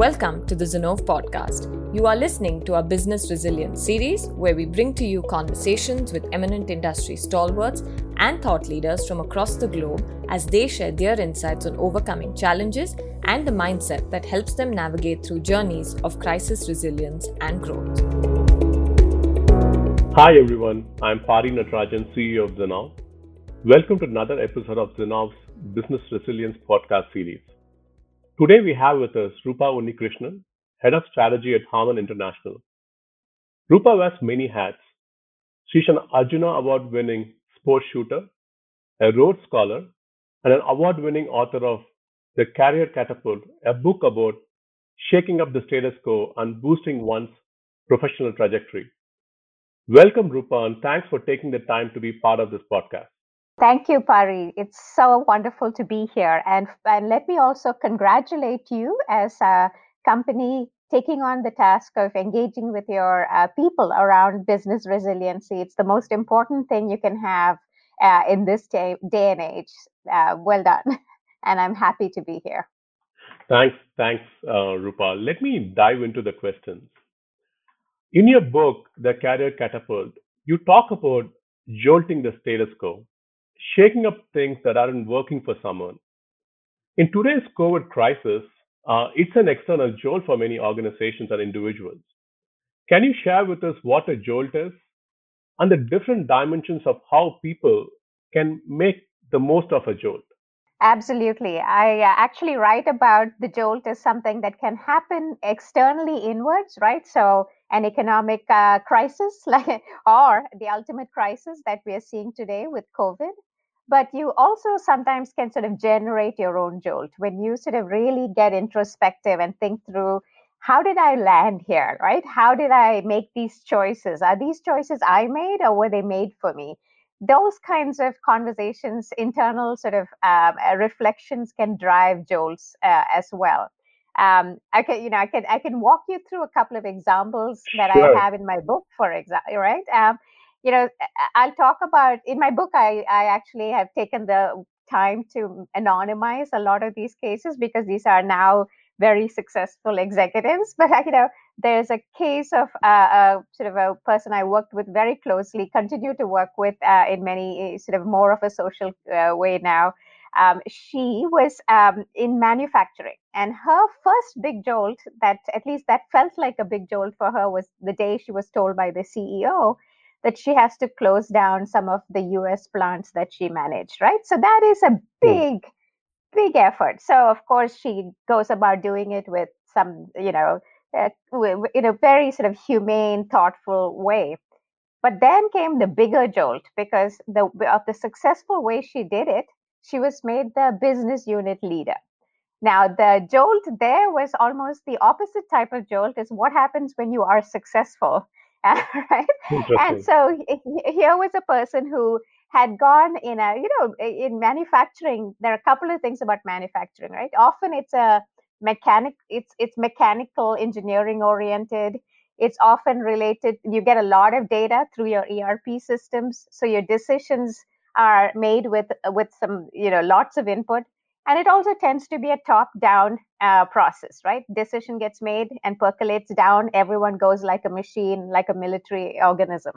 Welcome to the Zinnov podcast. You are listening to our Business Resilience series, where we bring to you conversations with eminent industry stalwarts and thought leaders from across the globe as they share their insights on overcoming challenges and the mindset that helps them navigate through journeys of crisis resilience and growth. Hi everyone, I'm Pari Natarajan, CEO of Zinnov. Welcome to another episode of Zinnov's Business Resilience podcast series. Today we have with us Rupa Unnikrishnan, Head of Strategy at Harman International. Rupa wears many hats. She's an Arjuna Award winning sports shooter, a Rhodes Scholar, and an award winning author of The Career Catapult, a book about shaking up the status quo and boosting one's professional trajectory. Welcome, Rupa, and thanks for taking the time to be part of this podcast. Thank you, Pari. It's so wonderful to be here. And, and let me also congratulate you as a company taking on the task of engaging with your uh, people around business resiliency. It's the most important thing you can have uh, in this day, day and age. Uh, well done. And I'm happy to be here. Thanks, thanks, uh, Rupa. Let me dive into the questions. In your book, The Career Catapult, you talk about jolting the status quo shaking up things that aren't working for someone. In today's COVID crisis, uh, it's an external jolt for many organizations and individuals. Can you share with us what a jolt is and the different dimensions of how people can make the most of a jolt? Absolutely. I uh, actually write about the jolt as something that can happen externally inwards, right? So, an economic uh, crisis, like, or the ultimate crisis that we are seeing today with COVID, but you also sometimes can sort of generate your own jolt when you sort of really get introspective and think through how did I land here, right? How did I make these choices? Are these choices I made or were they made for me? Those kinds of conversations, internal sort of um, uh, reflections can drive jolts uh, as well. Um, I can, you know, I can, I can walk you through a couple of examples that sure. I have in my book, for example, right? Um, you know i'll talk about in my book i i actually have taken the time to anonymize a lot of these cases because these are now very successful executives. But you know there's a case of uh, a sort of a person i worked with very closely continue to work with uh, in many sort of more of a social uh, way now. Um, she was um, in manufacturing and her first big jolt that at least that felt like a big jolt for her was the day she was told by the ceo that she has to close down some of the US plants that she managed, right? So that is a hmm. big, big effort. So, of course, she goes about doing it with some, you know, uh, in a very sort of humane, thoughtful way. But then came the bigger jolt because the, of the successful way she did it, she was made the business unit leader. Now, the jolt there was almost the opposite type of jolt is what happens when you are successful right? And so here was a person who had gone in a, you know, in manufacturing. There are a couple of things about manufacturing, right? Often it's a mechanic, it's it's mechanical engineering oriented. It's often related. You get a lot of data through your ERP systems, so your decisions are made with with some, you know, lots of input and it also tends to be a top down uh, process right? Decision gets made and percolates down. Everyone goes like a machine like a military organism.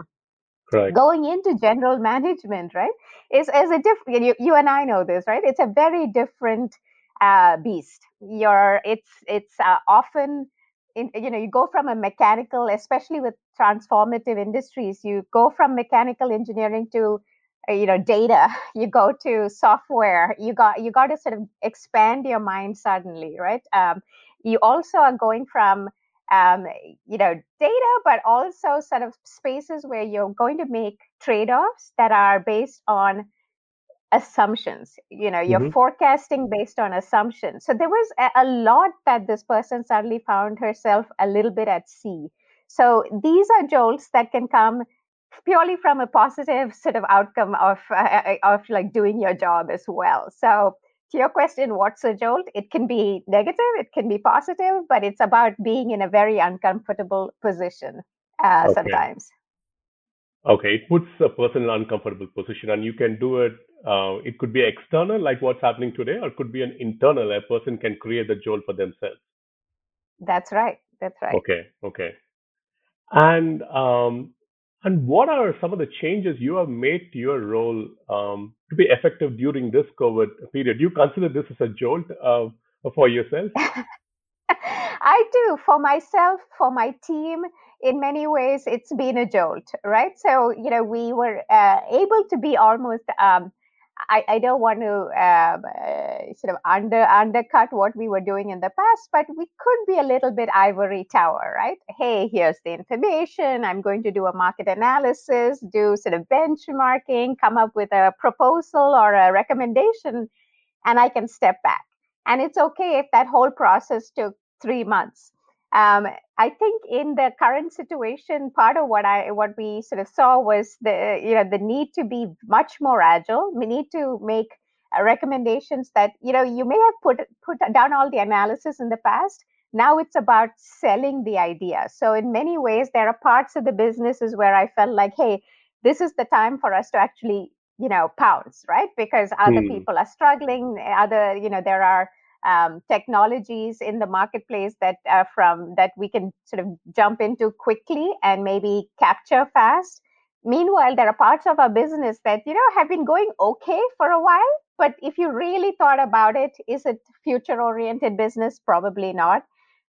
Right. going into general management right is, is a different you, you and i know this right? It's a very different uh, beast. You're it's it's uh, often in, you know you go from a mechanical especially with transformative industries you go from mechanical engineering to you know data you go to software you got you got to sort of expand your mind suddenly right? Um, you also are going from um, you know data but also sort of spaces where you're going to make trade-offs that are based on assumptions. You know you're mm-hmm. forecasting based on assumptions. So there was a, a lot that this person suddenly found herself a little bit at sea. So these are jolts that can come purely from a positive sort of outcome of uh, uh, of like doing your job as well. So to your question, what's a jolt? It can be negative, it can be positive, but it's about being in a very uncomfortable position uh, okay. sometimes. Okay, it puts a person in an uncomfortable position, and you can do it. Uh, it could be external, like what's happening today, or it could be an internal. A person can create the jolt for themselves. That's right. That's right. Okay, okay. And um, and what are some of the changes you have made to your role um, to be effective during this COVID period? Do you consider this as a jolt uh, for yourself? I do for myself, for my team. In many ways, it's been a jolt, right? So, you know, we were uh, able to be almost um, I, I don't want to um, uh, sort of under undercut what we were doing in the past, but we could be a little bit ivory tower, right? Hey, here's the information. I'm going to do a market analysis, do sort of benchmarking, come up with a proposal or a recommendation, and I can step back. And it's okay if that whole process took three months um, I think in the current situation, part of what I what we sort of saw was the you know the need to be much more agile. We need to make uh, recommendations that you know you may have put put down all the analysis in the past. Now it's about selling the idea. So in many ways, there are parts of the businesses where I felt like, hey, this is the time for us to actually you know pounce, right? Because other hmm. people are struggling. Other you know there are um, technologies in the marketplace that uh, from that we can sort of jump into quickly and maybe capture fast. Meanwhile there are parts of our business that you know have been going okay for a while but if you really thought about it is it future oriented business? Probably not.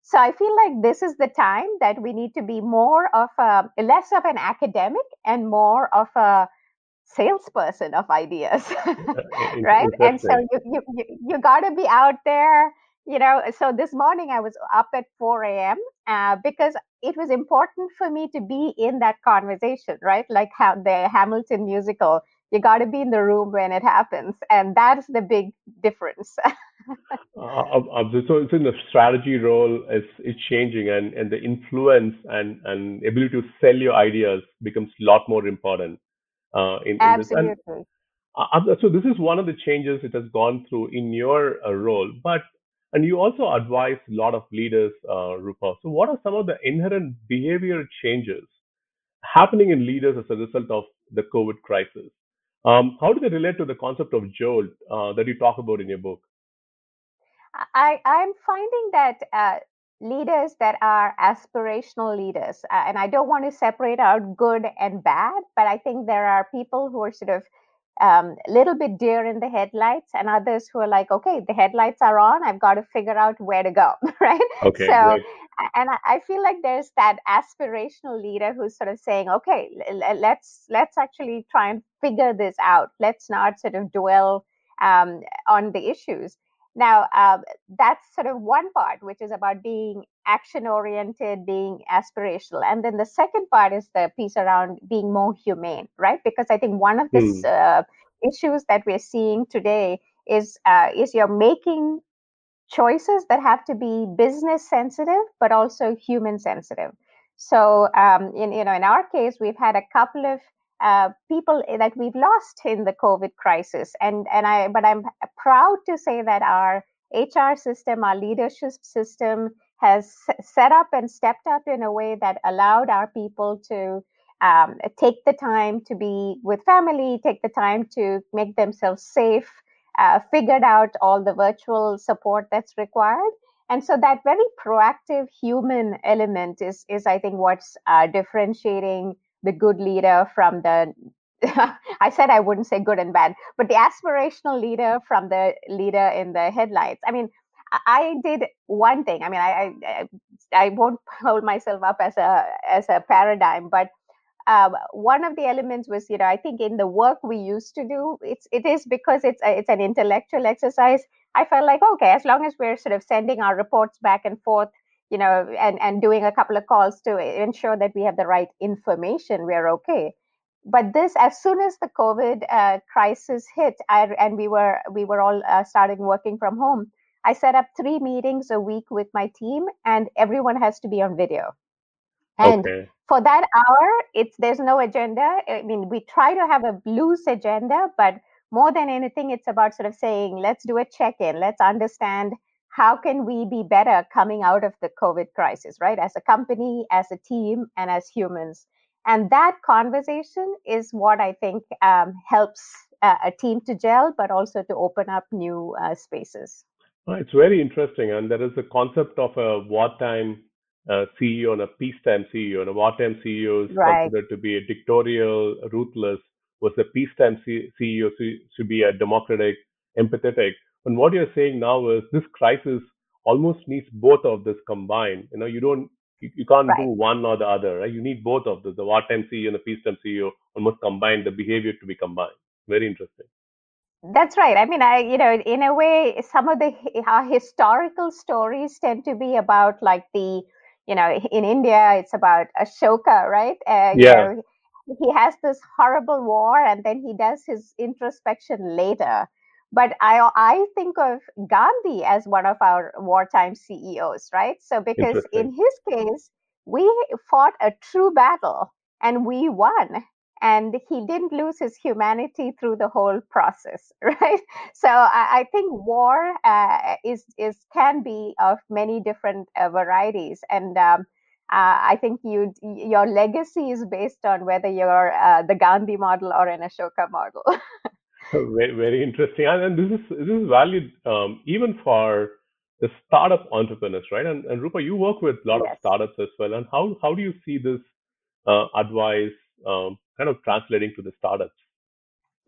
So i feel like this is the time that we need to be more of a less of an academic and more of a salesperson of ideas right? And so you you you, you got to be out there you know? So this morning i was up at 4 a.m uh, because it was important for me to be in that conversation right? Like how the hamilton musical you got to be in the room when it happens and that's the big difference. Uh, so it's in the strategy role is is changing and and the influence and and ability to sell your ideas becomes a lot more important uh, in, in Absolutely. this. And, uh, so this is one of the changes it has gone through in your uh, role, but and you also advise a lot of leaders, uh, Rupa. So what are some of the inherent behavior changes happening in leaders as a result of the COVID crisis? Um, how do they relate to the concept of jolt uh, that you talk about in your book? I, I'm finding that uh, leaders that are aspirational leaders. Uh, and I don't want to separate out good and bad, but I think there are people who are sort of a um, little bit deer in the headlights, and others who are like, okay, the headlights are on. I've got to figure out where to go, right? Okay. So, right. and I feel like there's that aspirational leader who's sort of saying, okay, let's let's actually try and figure this out. Let's not sort of dwell um, on the issues. Now, uh, that's sort of one part, which is about being action oriented, being aspirational. And then the second part is the piece around being more humane, right? Because I think one of the mm. uh, issues that we're seeing today is uh, is you're making choices that have to be business sensitive, but also human sensitive. So, um, in you know, in our case, we've had a couple of uh, people that we've lost in the COVID crisis. And and I but I'm proud to say that our HR system, our leadership system has set up and stepped up in a way that allowed our people to um, take the time to be with family, take the time to make themselves safe, uh, figured out all the virtual support that's required. And so that very proactive human element is, is I think, what's uh, differentiating the good leader from the I said I wouldn't say good and bad, but the aspirational leader from the leader in the headlights. I mean, I did one thing. I mean, I I, I won't hold myself up as a as a paradigm, but um, one of the elements was, you know, I think in the work we used to do, it's it is because it's a, it's an intellectual exercise. I felt like okay, as long as we're sort of sending our reports back and forth you know, and, and doing a couple of calls to ensure that we have the right information, we're okay. But this, as soon as the COVID uh, crisis hit, I, and we were we were all uh, starting working from home, I set up three meetings a week with my team, and everyone has to be on video. And okay. for that hour, it's there's no agenda. I mean, we try to have a loose agenda, but more than anything, it's about sort of saying, let's do a check-in, let's understand how can we be better coming out of the COVID crisis, right? As a company, as a team, and as humans. And that conversation is what I think um, helps uh, a team to gel, but also to open up new uh, spaces. It's very interesting, and there is a concept of a wartime uh, CEO and a peacetime CEO. And a wartime CEO is right. considered to be a dictatorial, ruthless, was a peacetime C- CEO should be a democratic, empathetic. And what you're saying now is this crisis almost needs both of this combined. You know, you don't, you, you can't right. do one or the other. Right? You need both of this. The wartime CEO and the peacetime CEO almost combined the behavior to be combined. Very interesting. That's right. I mean, I you know, in a way, some of the uh, historical stories tend to be about like the, you know, in India, it's about Ashoka, right? Uh, yeah. Know, he has this horrible war, and then he does his introspection later. But I I think of Gandhi as one of our wartime CEOs, right? So because in his case, we fought a true battle and we won and he didn't lose his humanity through the whole process right so i, I think war uh, is is can be of many different uh, varieties and um, uh, I think you your legacy is based on whether you're uh, the Gandhi model or an Ashoka model. very, very interesting, and, this is this is valued um, even for the startup entrepreneurs, right? And, and Rupa, you work with a lot yes. of startups as well. And how how do you see this uh, advice um, kind of translating to the startups?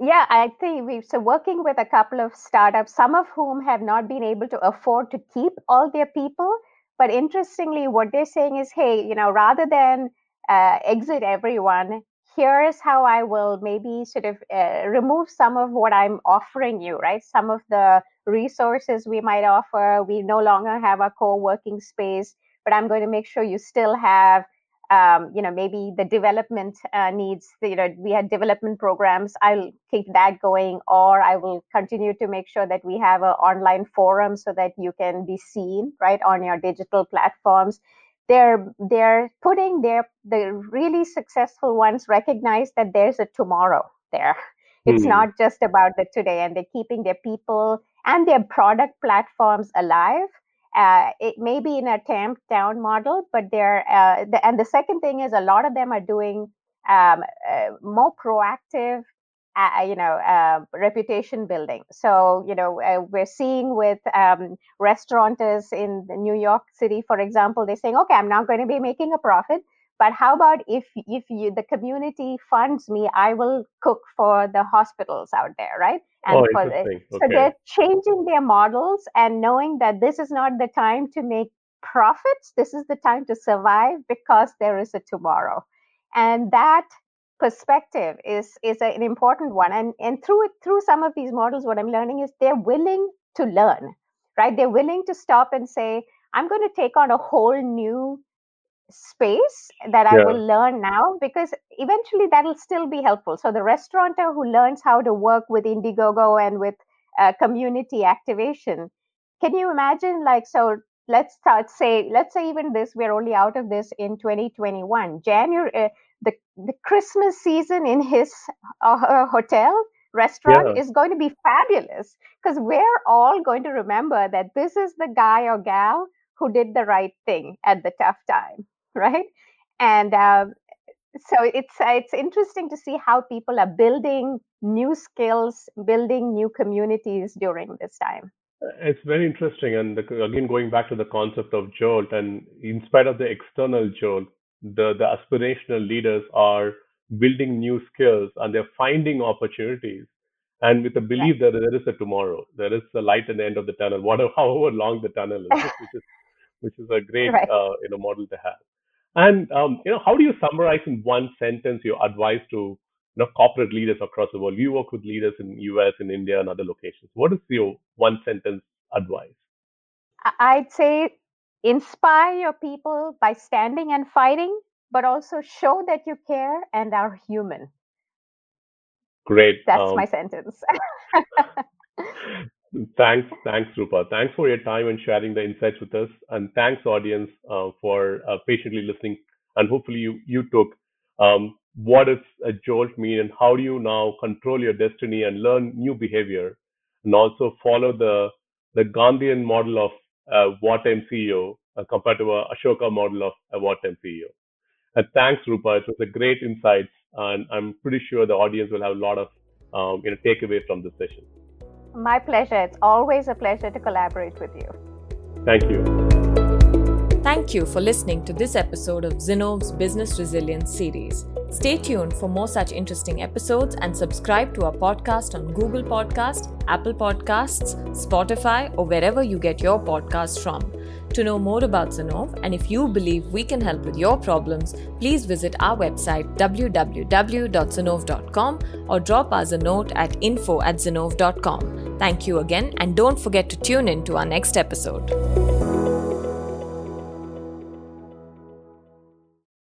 Yeah, I think we've so working with a couple of startups, some of whom have not been able to afford to keep all their people. But interestingly, what they're saying is, hey, you know, rather than uh, exit everyone, here's how I will maybe sort of uh, remove some of what I'm offering you, right? Some of the resources we might offer. We no longer have a co working space, but I'm going to make sure you still have um, you know, maybe the development uh, needs, you know, we had development programs. I'll keep that going, or I will continue to make sure that we have an online forum so that you can be seen right on your digital platforms. They're they're putting their the really successful ones recognize that there's a tomorrow there. It's mm. not just about the today, and they're keeping their people and their product platforms alive uh, it may be in a tamped down model, but they're uh, the, and the second thing is a lot of them are doing um, uh, more proactive, uh, you know, uh, reputation building. So you know, uh, we're seeing with um, restaurateurs in New York City, for example, they're saying, okay, I'm not going to be making a profit, but how about if if you the community funds me, I will cook for the hospitals out there, right? And oh, for the, okay. so they're changing their models and knowing that this is not the time to make profits. This is the time to survive because there is a tomorrow, and that perspective is is an important one. And and through it through some of these models, what I'm learning is they're willing to learn, right? They're willing to stop and say, I'm going to take on a whole new space that I will learn now because eventually that'll still be helpful. So the restaurateur who learns how to work with Indiegogo and with uh, community activation, can you imagine like so? Let's start say let's say even this we're only out of this in 2021 January uh, the the Christmas season in his uh, hotel restaurant yeah. is going to be fabulous because we're all going to remember that this is the guy or gal who did the right thing at the tough time right? And um, so it's uh, it's interesting to see how people are building new skills, building new communities during this time. It's very interesting, and the, again going back to the concept of jolt, and in spite of the external jolt, the the aspirational leaders are building new skills and they're finding opportunities and with the belief that there is a tomorrow, there is a light at the end of the tunnel, whatever however long the tunnel is, which is which is a great right. uh, you know model to have. And um, you know, how do you summarize in one sentence your advice to you know corporate leaders across the world? You work with leaders in US, in India, and other locations. What is your one sentence advice? I'd say inspire your people by standing and fighting, but also show that you care and are human. Great. That's um, my sentence. Thanks, thanks, Rupa. Thanks for your time and sharing the insights with us, and thanks, audience, uh, for uh, patiently listening. And hopefully, you you took um, what does a jolt mean, and how do you now control your destiny and learn new behavior, and also follow the the Gandhian model of uh, wartime CEO uh, compared to a Ashoka model of a wartime CEO. And thanks, Rupa. It was a great insights, and I'm pretty sure the audience will have a lot of um, you know takeaway from this session. My pleasure. It's always a pleasure to collaborate with you. Thank you. Thank you for listening to this episode of Zinnov's Business Resilience series. Stay tuned for more such interesting episodes and subscribe to our podcast on Google Podcast, Apple Podcasts, Spotify, or wherever you get your podcasts from. To know more about Zinnov and if you believe we can help with your problems, please visit our website www.zinnov.com or drop us a note at info at zinnov.com. Thank you again and don't forget to tune in to our next episode.